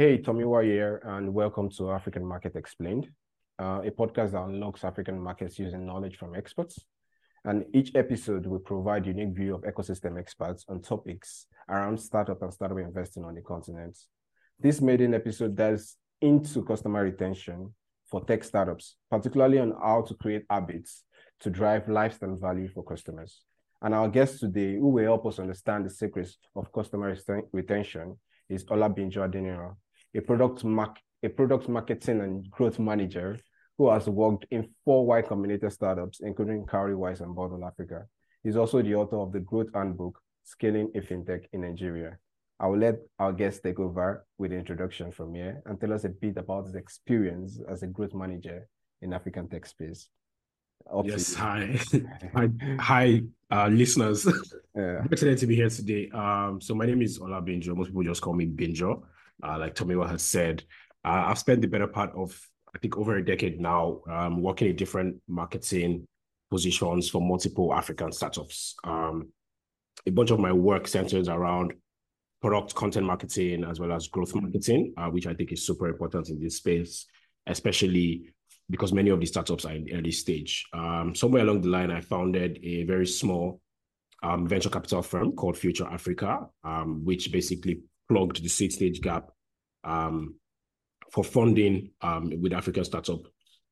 Hey, Tomiwa here, and welcome to African Market Explained, uh, a podcast that unlocks African markets using knowledge from experts. And each episode will provide unique view of ecosystem experts on topics around startup and startup investing on the continent. This maiden episode dives into customer retention for tech startups, particularly on how to create habits to drive lifetime value for customers. And our guest today, who will help us understand the secrets of customer retention, is Olabinjo Adeniran, a product mark, a product marketing and growth manager who has worked in four Y Combinator startups, including Cowrywise and Bundle Africa. He's also the author of the Growth Handbook, Scaling a FinTech in Nigeria. I will let our guest take over with the introduction from here and tell us a bit about his experience as a growth manager in African tech space. Up yes, hi. hi, hi, uh, listeners. Yeah. Excited to be here today. Um, so my name is Ola. Most people just call me Binjo. Uh, like Tomiwa has said, uh, I've spent the better part of I think over a decade now um, working in different marketing positions for multiple African startups. Um, a bunch of my work centers around product content marketing as well as growth marketing, uh, which I think is super important in this space, especially because many of the startups are in early stage. Um, somewhere along the line, I founded a very small um, venture capital firm called Future Africa, um, which basically plugged the seed stage gap um, for funding um, with African startup.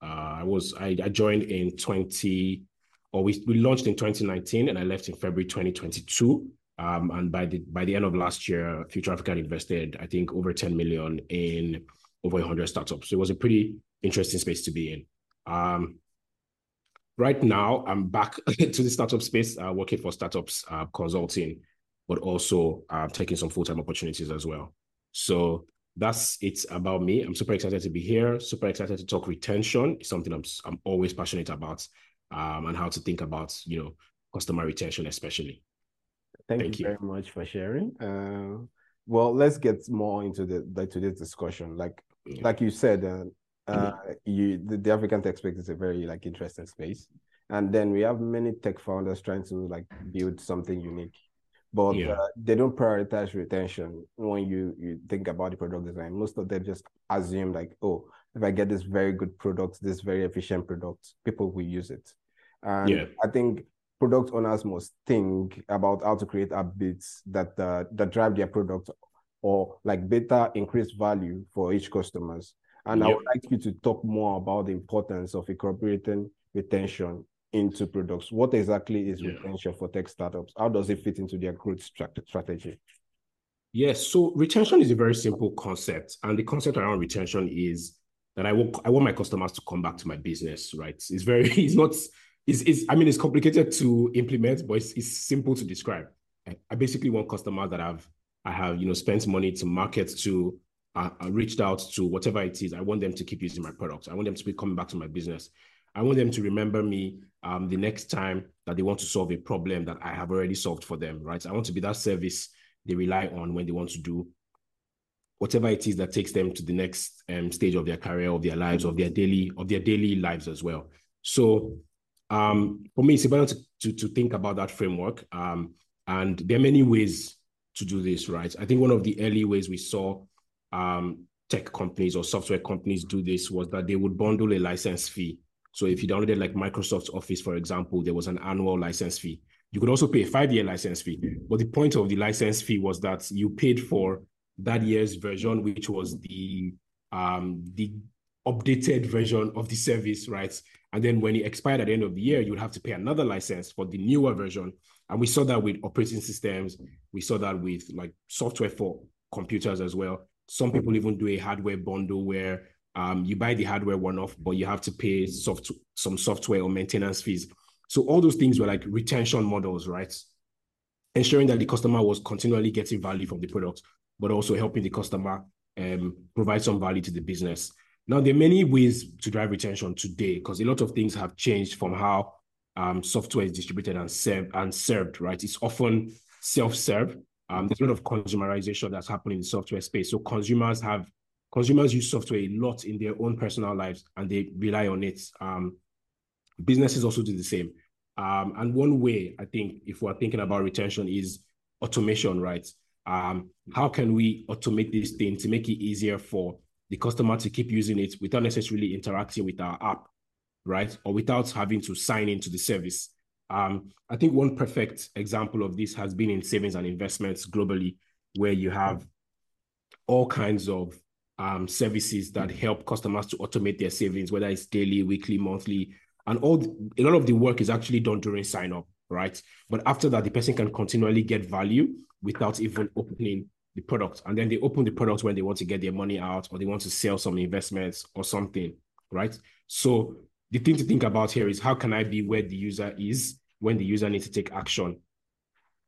Uh, I was I, I, joined in 20 or we, we launched in 2019 and I left in February 2022. Um, and by the by the end of last year, Future Africa invested, I think, over 10 million in over 100 startups. So it was a pretty interesting space to be in. Um, right now, I'm back to the startup space, uh, working for startups, uh, consulting, but also uh, taking some full time opportunities as well. So that's it about me. I'm super excited to be here. Super excited to talk retention. It's something I'm I'm always passionate about, um, and how to think about you know customer retention especially. Thank, Thank you, you, very much for sharing. Uh, well, let's get more into the like today's discussion. Like yeah. like you said, uh, uh, mm-hmm. you the, the African tech space is a very like interesting space, and then we have many tech founders trying to like build something unique but yeah. uh, they don't prioritize retention when you you think about the product design most of them just assume like oh if i get this very good product this very efficient product people will use it and yeah. i think product owners must think about how to create habits that uh, that drive their product or like better increase value for each customers and yeah. i would like you to talk more about the importance of incorporating retention into products. What exactly is yeah. retention for tech startups? How does it fit into their growth strategy? Yes, so retention is a very simple concept, and the concept around retention is that I want I want my customers to come back to my business. Right? It's very it's not it's, it's I mean it's complicated to implement, but it's, it's simple to describe. I, I basically want customers that have I have you know spent money to market to uh, reached out to whatever it is. I want them to keep using my products. I want them to be coming back to my business. I want them to remember me um, the next time that they want to solve a problem that I have already solved for them, right? I want to be that service they rely on when they want to do whatever it is that takes them to the next um, stage of their career, of their lives, of their daily, of their daily lives as well. So um, for me, it's important to, to, to think about that framework. Um, and there are many ways to do this, right? I think one of the early ways we saw um, tech companies or software companies do this was that they would bundle a license fee so if you downloaded like Microsoft Office, for example, there was an annual license fee. You could also pay a five-year license fee. But the point of the license fee was that you paid for that year's version, which was the um, the updated version of the service, right? And then when it expired at the end of the year, you would have to pay another license for the newer version. And we saw that with operating systems. We saw that with like software for computers as well. Some people even do a hardware bundle where um, you buy the hardware one off, but you have to pay soft, some software or maintenance fees. So all those things were like retention models, right? Ensuring that the customer was continually getting value from the product, but also helping the customer um, provide some value to the business. Now, there are many ways to drive retention today because a lot of things have changed from how um, software is distributed and served and served, right? It's often self-serve. Um, there's a lot of consumerization that's happening in the software space. So consumers have consumers use software a lot in their own personal lives and they rely on it. Um, businesses also do the same. Um, and one way I think, if we're thinking about retention, is automation, right? Um, how can we automate this thing to make it easier for the customer to keep using it without necessarily interacting with our app, right? Or without having to sign into the service. Um, I think one perfect example of this has been in savings and investments globally, where you have all kinds of um, services that help customers to automate their savings, whether it's daily, weekly, monthly, and all the, a lot of the work is actually done during sign up, right? But after that, the person can continually get value without even opening the product, and then they open the product when they want to get their money out or they want to sell some investments or something, right? So the thing to think about here is how can I be where the user is when the user needs to take action,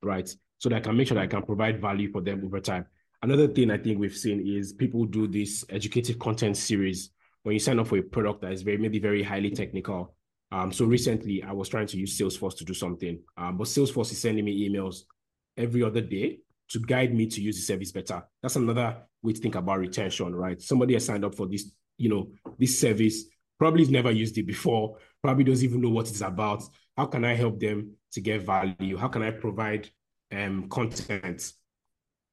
right? So that I can make sure that I can provide value for them over time. Another thing I think we've seen is people do this educative content series when you sign up for a product that is very maybe very highly technical. Um, so recently I was trying to use Salesforce to do something, um, but Salesforce is sending me emails every other day to guide me to use the service better. That's another way to think about retention, right? Somebody has signed up for this, you know, this service, probably has never used it before, probably doesn't even know what it's about. How can I help them to get value? How can I provide um, content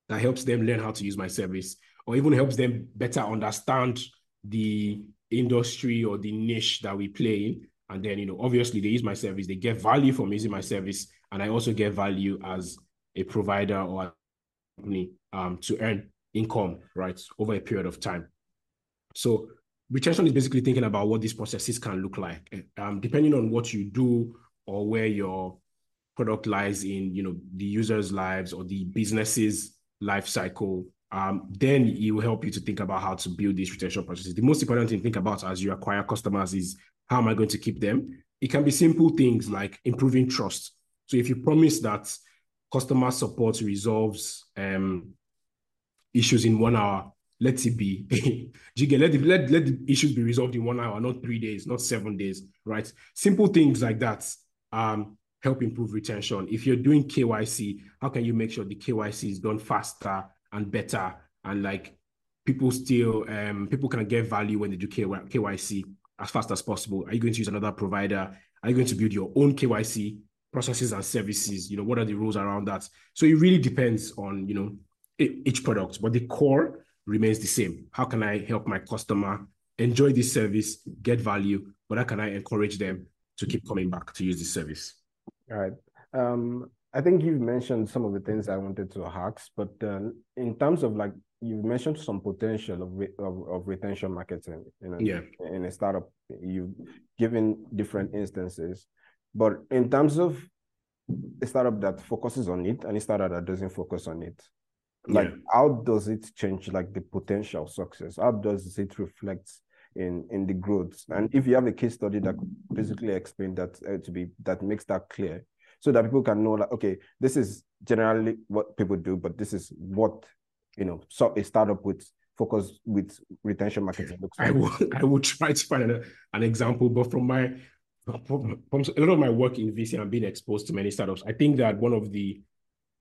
that helps them learn how to use my service or even helps them better understand the industry or the niche that we play in. And then, you know, obviously they use my service, they get value from using my service. And I also get value as a provider or a company um, to earn income, right, over a period of time. So retention is basically thinking about what these processes can look like. Um, depending on what you do or where your product lies in, you know, the user's lives or the business's life cycle, um, then it will help you to think about how to build these retention processes. The most important thing to think about as you acquire customers is how am I going to keep them? It can be simple things like improving trust. So if you promise that customer support resolves um, issues in one hour, let it be. Jigga, let, the, let, let the issues be resolved in one hour, not three days, not seven days, right? Simple things like that. Um, help improve retention. If you're doing KYC, how can you make sure the KYC is done faster and better and like people still um people can get value when they do KYC as fast as possible? Are you going to use another provider? Are you going to build your own KYC processes and services? You know, what are the rules around that? So it really depends on, you know, each product, but the core remains the same. How can I help my customer enjoy this service, get value, but how can I encourage them to keep coming back to use this service? All right. Um, I think you've mentioned some of the things I wanted to ask, but uh, in terms of like you've mentioned some potential of, re- of, of retention marketing, you know, yeah. in a startup, you've given different instances, but in terms of a startup that focuses on it and a startup that doesn't focus on it, like yeah. how does it change like the potential success? How does it reflect in in the growth. And if you have a case study that could basically explain that uh, to be that makes that clear, so that people can know like okay, this is generally what people do, but this is what you know, so a startup with focus with retention marketing looks like. I will I will try to find an, an example, but from my from, from a lot of my work in VC and being exposed to many startups, I think that one of the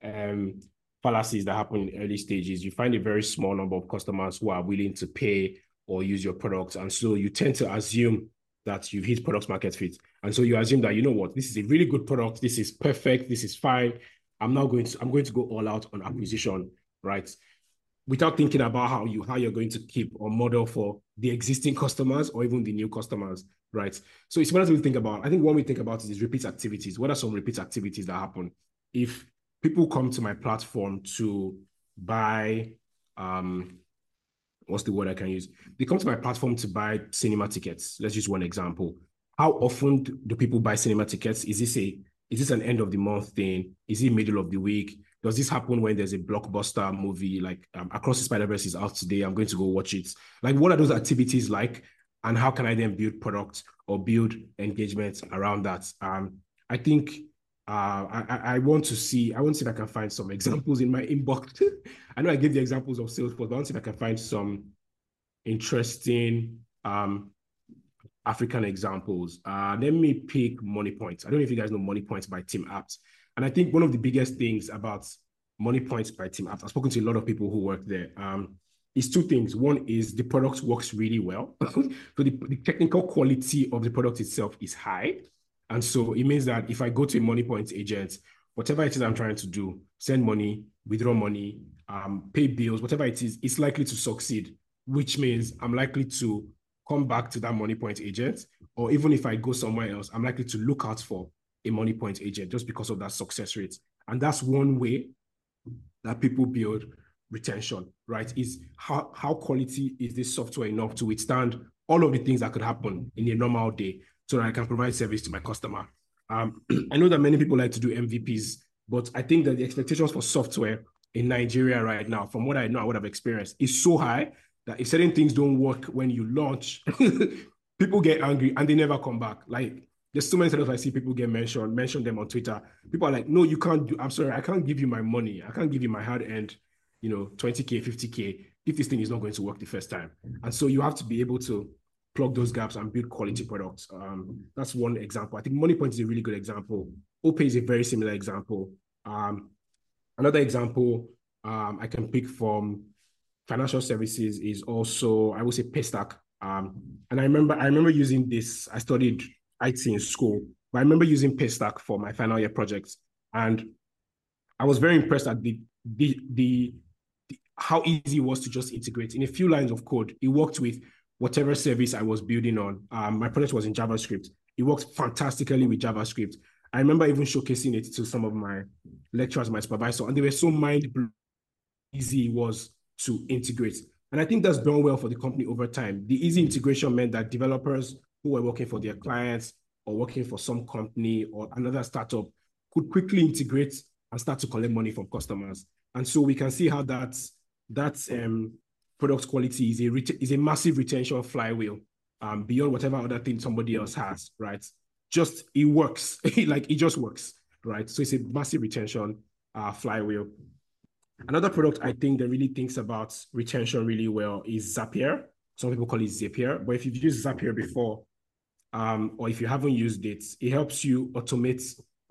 um, fallacies that happen in early stages, you find a very small number of customers who are willing to pay or use your product. And so you tend to assume that you've hit product market fit. And so you assume that, you know what, this is a really good product. This is perfect. This is fine. I'm now going to, I'm going to go all out on acquisition, right? Without thinking about how you, how you're going to keep or model for the existing customers or even the new customers, right? So it's important to think about, I think one we think about is repeat activities. What are some repeat activities that happen? If people come to my platform to buy um, what's the word I can use? They come to my platform to buy cinema tickets. Let's use one example. How often do people buy cinema tickets? Is this a is this an end of the month thing? Is it middle of the week? Does this happen when there's a blockbuster movie like um, Across the Spider Verse is out today? I'm going to go watch it. Like, what are those activities like, and how can I then build product or build engagement around that? Um, I think uh, I, I want to see, I want to see if I can find some examples in my inbox. I know I gave the examples of Salesforce, but I want to see if I can find some interesting um, African examples. Uh, let me pick Moniepoints. I don't know if you guys know Moniepoints by TeamApt. And I think one of the biggest things about Moniepoints by TeamApt, I've spoken to a lot of people who work there, um, is two things. One is the product works really well. so the, the technical quality of the product itself is high. And so it means that if I go to a Moniepoint agent, whatever it is I'm trying to do, send money, withdraw money, um, pay bills, whatever it is, it's likely to succeed, which means I'm likely to come back to that Moniepoint agent. Or even if I go somewhere else, I'm likely to look out for a Moniepoint agent just because of that success rate. And that's one way that people build retention, right? Is how, how quality is this software enough to withstand all of the things that could happen in a normal day so that I can provide service to my customer. Um, I know that many people like to do MVPs, but I think that the expectations for software in Nigeria right now, from what I know, I would have experienced, is so high that if certain things don't work when you launch, people get angry and they never come back. Like there's so many times I see people get mentioned, mention them on Twitter. People are like, no, you can't do, I'm sorry, I can't give you my money. I can't give you my hard end, you know, 20K, 50K if this thing is not going to work the first time. And so you have to be able to plug those gaps and build quality products. Um, that's one example. I think Moniepoint is a really good example. OPay is a very similar example. Um, another example um, I can pick from financial services is also, I would say, Paystack. Um, and I remember, I remember using this. I studied IT in school, but I remember using Paystack for my final year projects, and I was very impressed at the the the, the how easy it was to just integrate in a few lines of code. It worked with whatever service I was building on. Um, my project was in JavaScript. It worked fantastically with JavaScript. I remember even showcasing it to some of my lecturers, my supervisor, and they were so mind blowing easy it was to integrate. And I think that's done well for the company over time. The easy integration meant that developers who were working for their clients or working for some company or another startup could quickly integrate and start to collect money from customers. And so we can see how that that um, product quality is a is a massive retention flywheel um, beyond whatever other thing somebody else has, right? Just it works, like it just works, right? So it's a massive retention uh, flywheel. Another product I think that really thinks about retention really well is Zapier. Some people call it Zapier, but if you've used Zapier before, um, or if you haven't used it, it helps you automate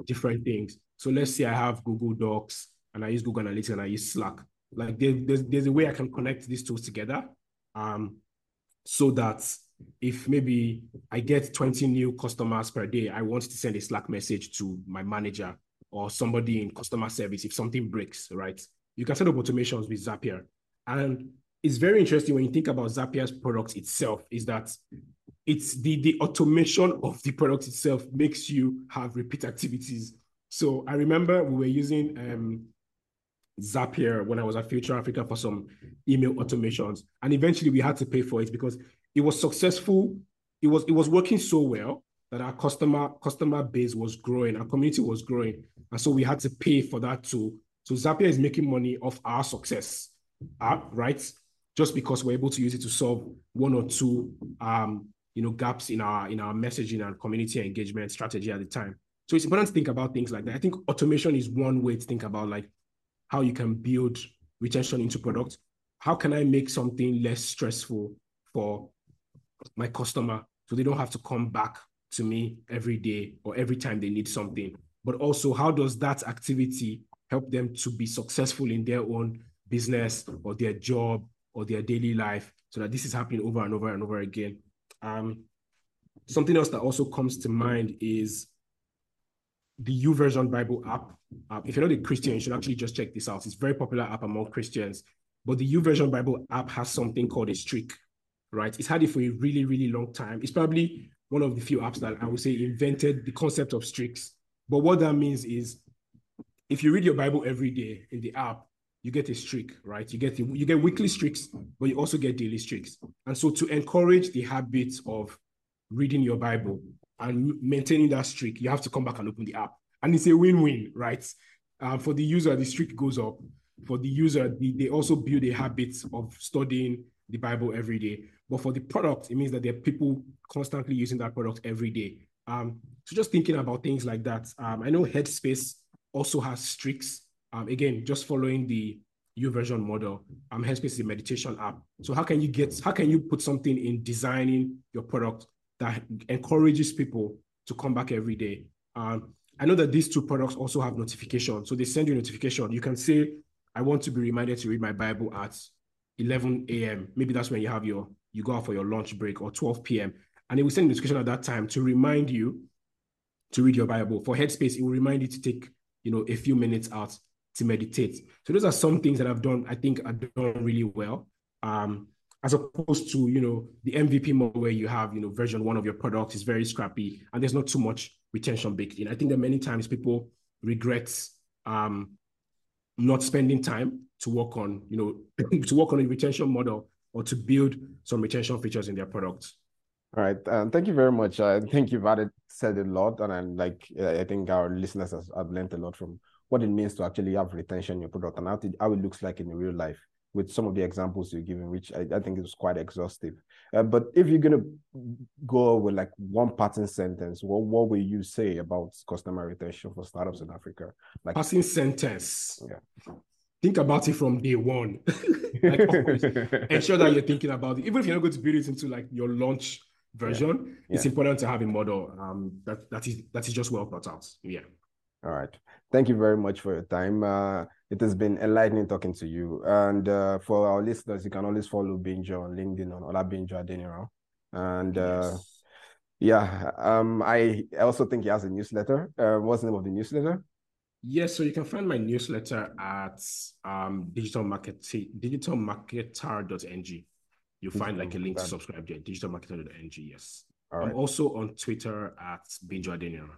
different things. So let's say I have Google Docs and I use Google Analytics and I use Slack. Like there, there's there's a way I can connect these tools together, um, so that if maybe I get 20 new customers per day, I want to send a Slack message to my manager or somebody in customer service if something breaks, right? You can set up automations with Zapier. And it's very interesting when you think about Zapier's product itself, is that it's the, the automation of the product itself makes you have repeat activities. So I remember we were using um, Zapier when I was at Future Africa for some email automations. And eventually we had to pay for it because it was successful. It was it was working so well that our customer customer base was growing, our community was growing. And so we had to pay for that too. So Zapier is making money off our success, uh, right? Just because we're able to use it to solve one or two um, you know, gaps in our in our messaging and community engagement strategy at the time. So it's important to think about things like that. I think automation is one way to think about like how you can build retention into product. How can I make something less stressful for my customer so they don't have to come back to me every day or every time they need something? But also, how does that activity help them to be successful in their own business or their job or their daily life so that this is happening over and over and over again? Um, something else that also comes to mind is the YouVersion Bible app. Uh, if you're not a Christian, you should actually just check this out. It's very popular app among Christians. But the YouVersion Bible app has something called a streak, right? It's had it for a really, really long time. It's probably one of the few apps that I would say invented the concept of streaks. But what that means is if you read your Bible every day in the app, you get a streak, right? You get the, you get weekly streaks, but you also get daily streaks. And so to encourage the habit of reading your Bible, and maintaining that streak, you have to come back and open the app. And it's a win-win, right? Uh, for the user, the streak goes up. For the user, the, they also build a habit of studying the Bible every day. But for the product, it means that there are people constantly using that product every day. Um, so just thinking about things like that. Um, I know Headspace also has streaks. Um, again, just following the YouVersion model. Um, Headspace is a meditation app. So how can you get, how can you put something in designing your product that encourages people to come back every day. Um, I know that these two products also have notification. So they send you a notification. You can say, I want to be reminded to read my Bible at 11 a.m. Maybe that's when you have your, you go out for your lunch break or 12 p.m. And it will send a notification at that time to remind you to read your Bible. For Headspace, it will remind you to take, you know, a few minutes out to meditate. So those are some things that I've done, I think I've done really well. Um, as opposed to, you know, the MVP mode where you have, you know, version one of your product is very scrappy and there's not too much retention baked in. I think that many times people regret um, not spending time to work on, you know, to work on a retention model or to build some retention features in their products. All right. Um, thank you very much. I think you've added said a lot, and I'm like I think our listeners have learned a lot from what it means to actually have retention in your product and how it, how it looks like in real life with some of the examples you're giving, which I, I think is quite exhaustive. Uh, but if you're gonna go with like one pattern sentence, what what will you say about customer retention for startups in Africa? Like passing sentence. Yeah. Think about it from day one. like ensure that you're thinking about it. Even if you're not going to build it into like your launch version, yeah. it's important to have a model um, that that is that is just well thought out. Yeah. All right. Thank you very much for your time. Uh, it has been enlightening talking to you. And uh, for our listeners, you can always follow Binjo on LinkedIn on Olabinjo Adeniran. And uh, yes. yeah, um, I also think he has a newsletter. Uh, what's the name of the newsletter? Yes, so you can find my newsletter at um, digital market digitalmarketer.ng. You'll find like a link to subscribe there, digitalmarketer.ng. Yes. All right. I'm also on Twitter at Binjo Adeniran.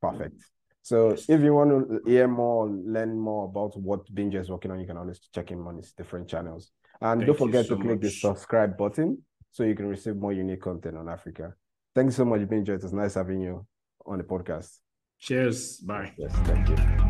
Perfect. So if you want to hear more, learn more about what Binjo is working on, you can always check him on his different channels. And Thank don't forget so to click much. the subscribe button so you can receive more unique content on Africa. Thank you so much, Binjo. It was nice having you on the podcast. Cheers. Bye. Yes, thank you.